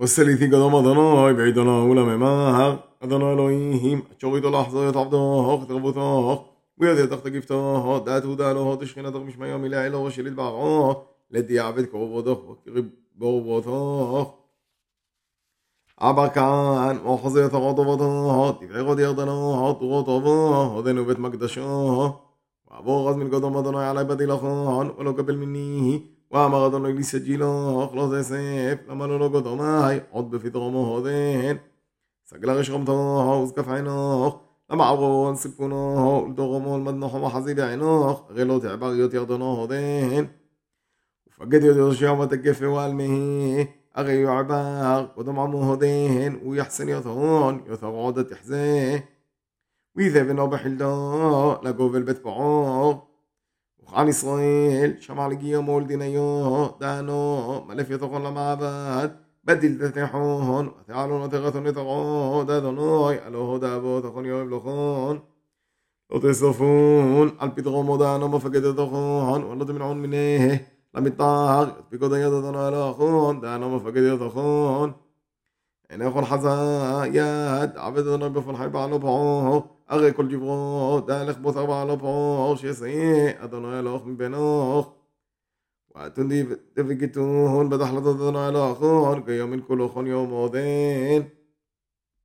עושה לעתים קדום אדוני, בעיתונו ולממר, אדוני אלוהים, שורתו לחזור את עבדו, תרבותו, ויודע תחת גפתו, דעת ודע לו, תשכינתו משמעי המילה אלו ראשי לדברו, לתיעבד קרובותו, קרובותו. אבא כאן, אוחזי את אורות טובותו, תבערות ירדנו, תורות טובו, עודנו בית מקדשו. ועבור אז מלגודו אדוני עלי בדילכון, ולא קבל מיני. ואמר אדון לגליסא ג'ילו, אוכלו זסף, למה לא לא גודומי, עוד בפי דרומו הודן. סגלה רשרומתו, וזקף עינוך, למה עברון סיפונו, ולדרומו ולמדנוחו מחזי בעינוך, הרי לא תעבר יות ירדונו הודן. ופגד יות ירשיהו ותגפה ועלמי, הרי יועבר, קודם עמו הודן, ויחסן יות הון, יות הרעודה תחזה. ויזה בנו בחלדו, לגובל בית פעור. וכלל ישראל שמע לגיום ולדיניו דנו מלפיתו כל המעבד בדיל תתחון ותעלו נתרתו נתרעות אדוני הלא דאבות הכל יאהב לכון לא תסופון על פתרום דנו מפקד תתחון ולא תמנעון מיניה למטר ידפיקו דיד אדוני הלא אחון דנו מפקד תתחון إن أخو الحزايات عبد الرب في الحيبة على بعوه أغي كل جبو دالك بثرب على بعوه شيسي أدنى الأخ من بنوخ وأتندي تفكتون بدحلة أدنى الأخور كيوم كل أخون يوم أدين